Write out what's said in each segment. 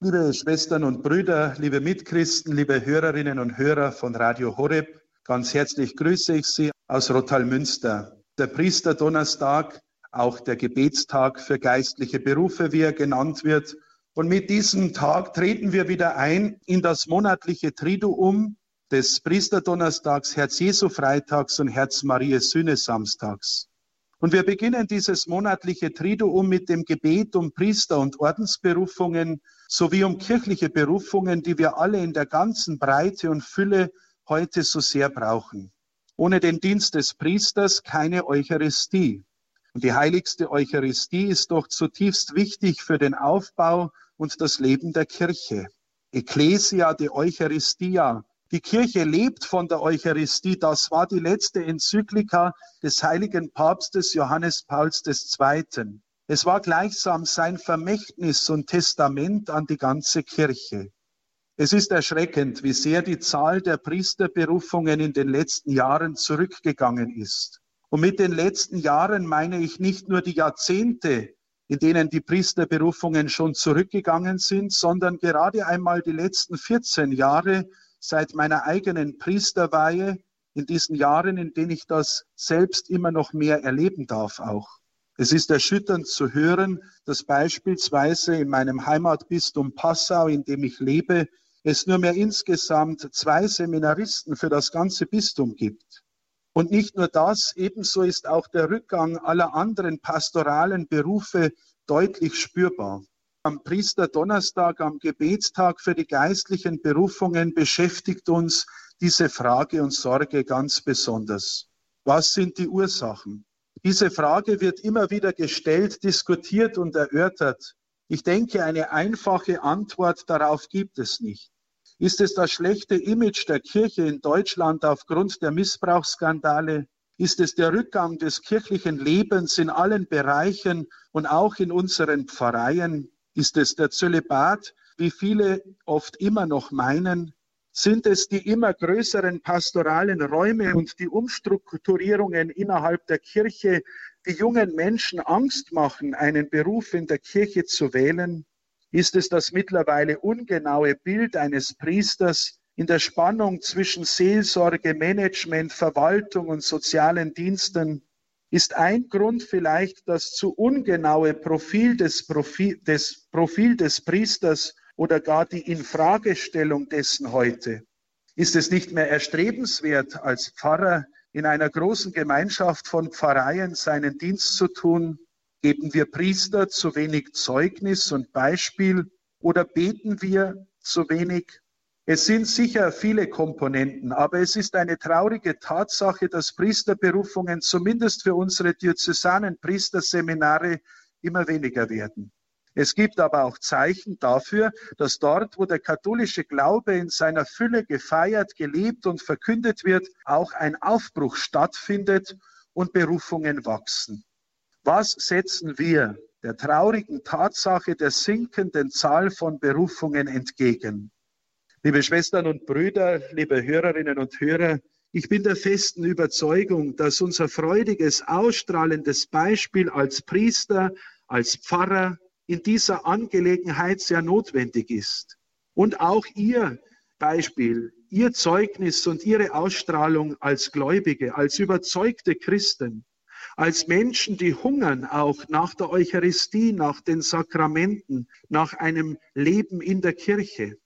Liebe Schwestern und Brüder, liebe Mitchristen, liebe Hörerinnen und Hörer von Radio Horeb, ganz herzlich grüße ich Sie aus Rottalmünster. Der Priesterdonnerstag, auch der Gebetstag für geistliche Berufe, wie er genannt wird. Und mit diesem Tag treten wir wieder ein in das monatliche Triduum des Priesterdonnerstags, Herz-Jesu-Freitags und Herz-Marie-Sühne-Samstags. Und wir beginnen dieses monatliche Triduum mit dem Gebet um Priester- und Ordensberufungen sowie um kirchliche Berufungen, die wir alle in der ganzen Breite und Fülle heute so sehr brauchen. Ohne den Dienst des Priesters keine Eucharistie. Und die heiligste Eucharistie ist doch zutiefst wichtig für den Aufbau und das Leben der Kirche. Ecclesia de Eucharistia, die Kirche lebt von der Eucharistie. Das war die letzte Enzyklika des heiligen Papstes Johannes Pauls II. Es war gleichsam sein Vermächtnis und Testament an die ganze Kirche. Es ist erschreckend, wie sehr die Zahl der Priesterberufungen in den letzten Jahren zurückgegangen ist. Und mit den letzten Jahren meine ich nicht nur die Jahrzehnte, in denen die Priesterberufungen schon zurückgegangen sind, sondern gerade einmal die letzten 14 Jahre, seit meiner eigenen Priesterweihe in diesen Jahren, in denen ich das selbst immer noch mehr erleben darf auch. Es ist erschütternd zu hören, dass beispielsweise in meinem Heimatbistum Passau, in dem ich lebe, es nur mehr insgesamt zwei Seminaristen für das ganze Bistum gibt. Und nicht nur das, ebenso ist auch der Rückgang aller anderen pastoralen Berufe deutlich spürbar. Am Priesterdonnerstag, am Gebetstag für die geistlichen Berufungen beschäftigt uns diese Frage und Sorge ganz besonders. Was sind die Ursachen? Diese Frage wird immer wieder gestellt, diskutiert und erörtert. Ich denke, eine einfache Antwort darauf gibt es nicht. Ist es das schlechte Image der Kirche in Deutschland aufgrund der Missbrauchsskandale? Ist es der Rückgang des kirchlichen Lebens in allen Bereichen und auch in unseren Pfarreien? Ist es der Zölibat, wie viele oft immer noch meinen? Sind es die immer größeren pastoralen Räume und die Umstrukturierungen innerhalb der Kirche, die jungen Menschen Angst machen, einen Beruf in der Kirche zu wählen? Ist es das mittlerweile ungenaue Bild eines Priesters in der Spannung zwischen Seelsorge, Management, Verwaltung und sozialen Diensten? Ist ein Grund vielleicht das zu ungenaue Profil des, Profil des, Profil des Priesters oder gar die Infragestellung dessen heute. Ist es nicht mehr erstrebenswert, als Pfarrer in einer großen Gemeinschaft von Pfarreien seinen Dienst zu tun? Geben wir Priester zu wenig Zeugnis und Beispiel oder beten wir zu wenig? Es sind sicher viele Komponenten, aber es ist eine traurige Tatsache, dass Priesterberufungen zumindest für unsere diözesanen Priesterseminare immer weniger werden. Es gibt aber auch Zeichen dafür, dass dort, wo der katholische Glaube in seiner Fülle gefeiert, gelebt und verkündet wird, auch ein Aufbruch stattfindet und Berufungen wachsen. Was setzen wir der traurigen Tatsache der sinkenden Zahl von Berufungen entgegen? Liebe Schwestern und Brüder, liebe Hörerinnen und Hörer, ich bin der festen Überzeugung, dass unser freudiges, ausstrahlendes Beispiel als Priester, als Pfarrer in dieser Angelegenheit sehr notwendig ist. Und auch Ihr Beispiel, Ihr Zeugnis und Ihre Ausstrahlung als Gläubige, als überzeugte Christen, als Menschen, die hungern auch nach der Eucharistie, nach den Sakramenten, nach einem Leben in der Kirche.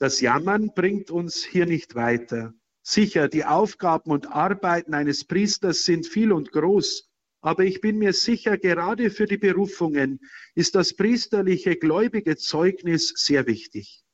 Das Jammern bringt uns hier nicht weiter. Sicher, die Aufgaben und Arbeiten eines Priesters sind viel und groß, aber ich bin mir sicher, gerade für die Berufungen ist das priesterliche gläubige Zeugnis sehr wichtig.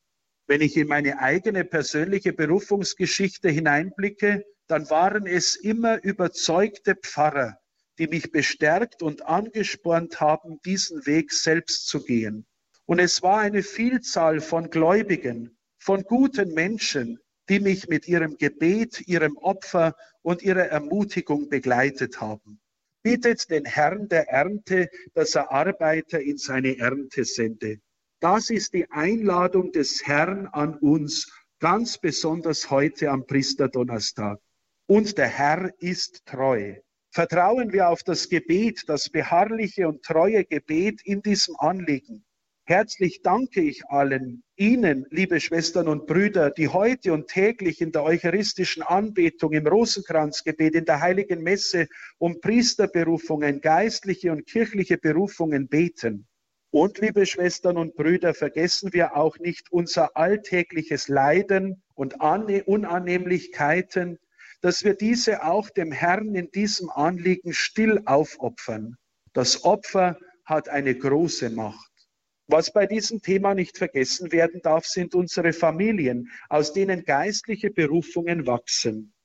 Wenn ich in meine eigene persönliche Berufungsgeschichte hineinblicke, dann waren es immer überzeugte Pfarrer, die mich bestärkt und angespornt haben, diesen Weg selbst zu gehen. Und es war eine Vielzahl von Gläubigen, von guten Menschen, die mich mit ihrem Gebet, ihrem Opfer und ihrer Ermutigung begleitet haben. Bittet den Herrn der Ernte, dass er Arbeiter in seine Ernte sende. Das ist die Einladung des Herrn an uns, ganz besonders heute am Priesterdonnerstag. Und der Herr ist treu. Vertrauen wir auf das Gebet, das beharrliche und treue Gebet in diesem Anliegen Herzlich danke ich allen Ihnen, liebe Schwestern und Brüder, die heute und täglich in der eucharistischen Anbetung, im Rosenkranzgebet, in der heiligen Messe um Priesterberufungen, geistliche und kirchliche Berufungen beten. Und liebe Schwestern und Brüder, vergessen wir auch nicht unser alltägliches Leiden und Unannehmlichkeiten, dass wir diese auch dem Herrn in diesem Anliegen still aufopfern. Das Opfer hat eine große Macht. Was bei diesem Thema nicht vergessen werden darf, sind unsere Familien, aus denen geistliche Berufungen wachsen.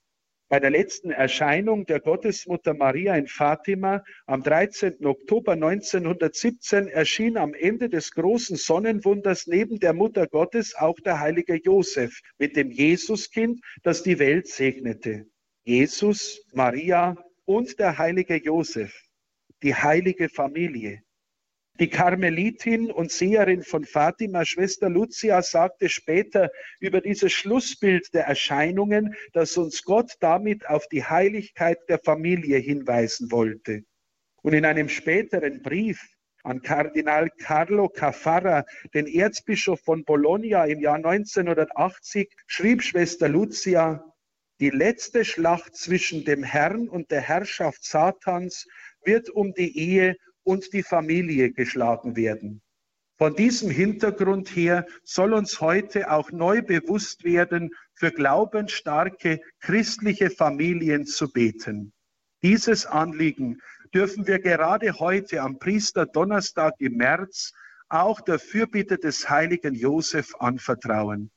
Bei der letzten Erscheinung der Gottesmutter Maria in Fatima am 13. Oktober 1917 erschien am Ende des großen Sonnenwunders neben der Mutter Gottes auch der heilige Josef mit dem Jesuskind, das die Welt segnete. Jesus, Maria und der heilige Josef, die heilige Familie. Die Karmelitin und Seherin von Fatima, Schwester Lucia, sagte später über dieses Schlussbild der Erscheinungen, dass uns Gott damit auf die Heiligkeit der Familie hinweisen wollte. Und in einem späteren Brief an Kardinal Carlo Caffarra, den Erzbischof von Bologna im Jahr 1980, schrieb Schwester Lucia, die letzte Schlacht zwischen dem Herrn und der Herrschaft Satans wird um die Ehe und die Familie geschlagen werden. Von diesem Hintergrund her soll uns heute auch neu bewusst werden, für glaubensstarke christliche Familien zu beten. Dieses Anliegen dürfen wir gerade heute am Priesterdonnerstag im März auch der Fürbitte des heiligen Josef anvertrauen.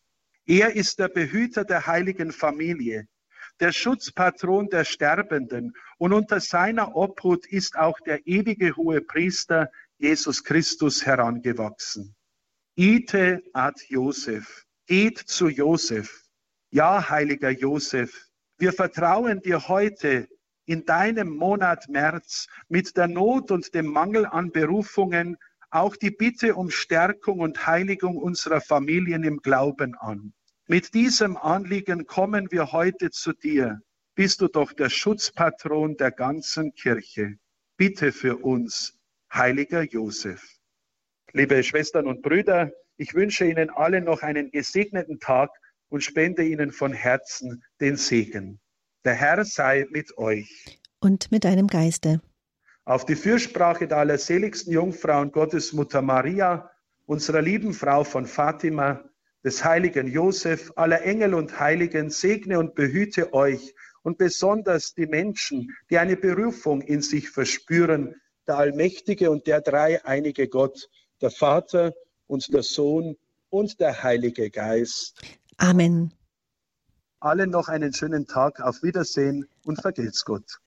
Er ist der Behüter der heiligen Familie der Schutzpatron der Sterbenden und unter seiner Obhut ist auch der ewige hohe Priester Jesus Christus herangewachsen. Ite ad Josef, geht zu Josef. Ja, heiliger Josef, wir vertrauen dir heute in deinem Monat März mit der Not und dem Mangel an Berufungen auch die Bitte um Stärkung und Heiligung unserer Familien im Glauben an. Mit diesem Anliegen kommen wir heute zu dir. Bist du doch der Schutzpatron der ganzen Kirche. Bitte für uns, heiliger Josef. Liebe Schwestern und Brüder, ich wünsche Ihnen allen noch einen gesegneten Tag und spende Ihnen von Herzen den Segen. Der Herr sei mit euch. Und mit deinem Geiste. Auf die Fürsprache der allerseligsten Jungfrau und Gottesmutter Maria, unserer lieben Frau von Fatima, des heiligen Josef, aller Engel und Heiligen, segne und behüte euch und besonders die Menschen, die eine Berufung in sich verspüren, der allmächtige und der dreieinige Gott, der Vater und der Sohn und der Heilige Geist. Amen. Allen noch einen schönen Tag, auf Wiedersehen und vergelt's Gott.